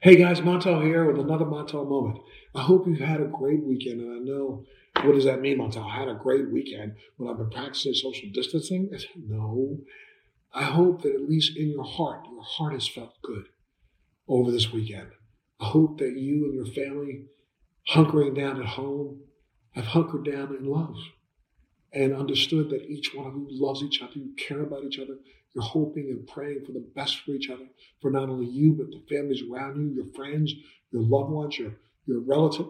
Hey guys, Montel here with another Montel moment. I hope you've had a great weekend, and I know what does that mean, Montel? I had a great weekend when I've been practicing social distancing. No, I hope that at least in your heart, your heart has felt good over this weekend. I hope that you and your family, hunkering down at home, have hunkered down in love and understood that each one of you loves each other, you care about each other, you're hoping and praying for the best for each other, for not only you, but the families around you, your friends, your loved ones, your, your relative.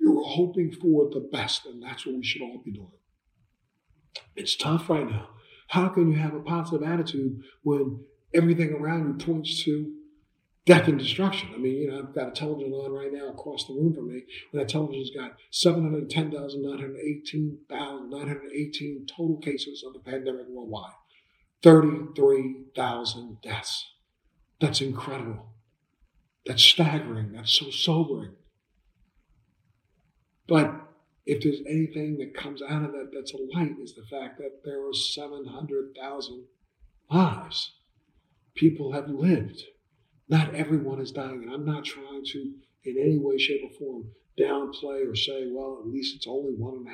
You're hoping for the best, and that's what we should all be doing. It's tough right now. How can you have a positive attitude when everything around you points to death and destruction. I mean, you know, I've got a television on right now across the room from me, and that television's got 710,918 total cases of the pandemic worldwide. 33,000 deaths. That's incredible. That's staggering. That's so sobering. But if there's anything that comes out of that that's a light, is the fact that there are 700,000 lives. People have lived. Not everyone is dying. And I'm not trying to, in any way, shape, or form, downplay or say, well, at least it's only 1.5%.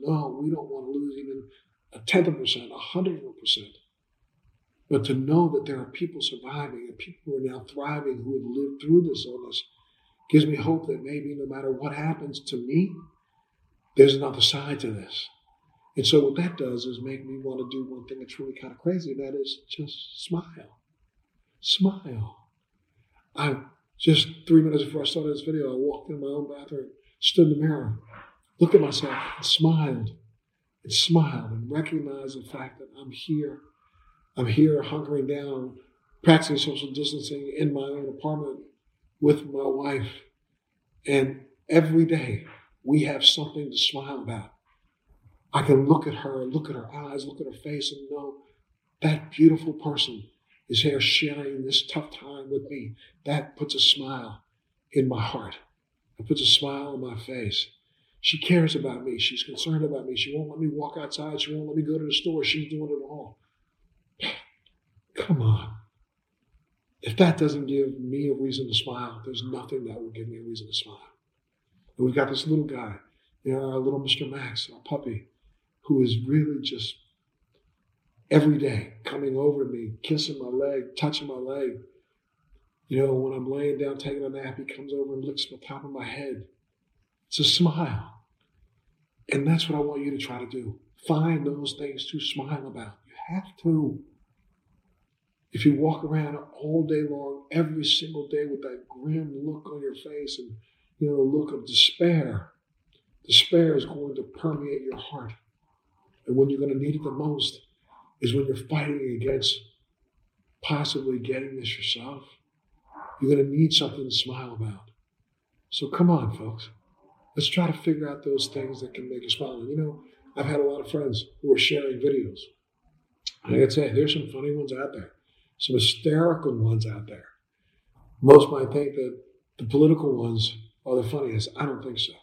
No, we don't want to lose even a tenth of a percent, a hundredth of a percent. But to know that there are people surviving and people who are now thriving who have lived through this illness gives me hope that maybe no matter what happens to me, there's another side to this. And so what that does is make me want to do one thing that's really kind of crazy, and that is just smile. Smile. I just three minutes before I started this video, I walked in my own bathroom, stood in the mirror, looked at myself, and smiled, and smiled, and recognized the fact that I'm here I'm here hunkering down, practicing social distancing in my own apartment with my wife. And every day we have something to smile about. I can look at her, look at her eyes, look at her face, and know that beautiful person is here sharing this tough time with me. That puts a smile in my heart. It puts a smile on my face. She cares about me. She's concerned about me. She won't let me walk outside. She won't let me go to the store. She's doing it all. Come on. If that doesn't give me a reason to smile, there's nothing that will give me a reason to smile. And we've got this little guy, you know, our little Mr. Max, our puppy, who is really just every day coming over to me, kissing my leg, touching my leg. You know, when I'm laying down taking a nap, he comes over and licks the top of my head. It's a smile. And that's what I want you to try to do. Find those things to smile about. You have to. If you walk around all day long, every single day with that grim look on your face and you know, a look of despair, despair is going to permeate your heart. And when you're going to need it the most is when you're fighting against possibly getting this yourself. You're going to need something to smile about. So come on, folks. Let's try to figure out those things that can make you smile. You know, I've had a lot of friends who are sharing videos. I gotta say, there's some funny ones out there some hysterical ones out there. Most might think that the political ones are the funniest. I don't think so.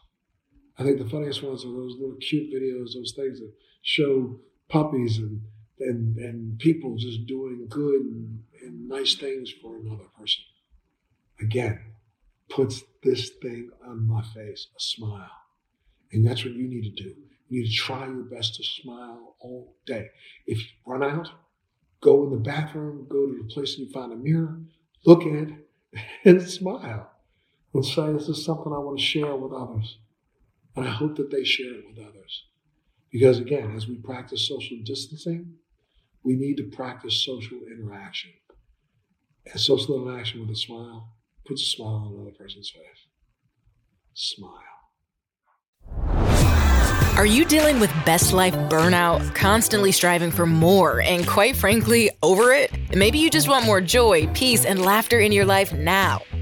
I think the funniest ones are those little cute videos, those things that show puppies and and, and people just doing good and, and nice things for another person. Again, puts this thing on my face, a smile. And that's what you need to do. You need to try your best to smile all day. If you run out, go in the bathroom, go to the place and you find a mirror, look at it, and smile and say, This is something I want to share with others. And I hope that they share it with others. Because again, as we practice social distancing, we need to practice social interaction. And social interaction with a smile puts a smile on another person's face. Smile. Are you dealing with best life burnout, constantly striving for more, and quite frankly, over it? Maybe you just want more joy, peace, and laughter in your life now.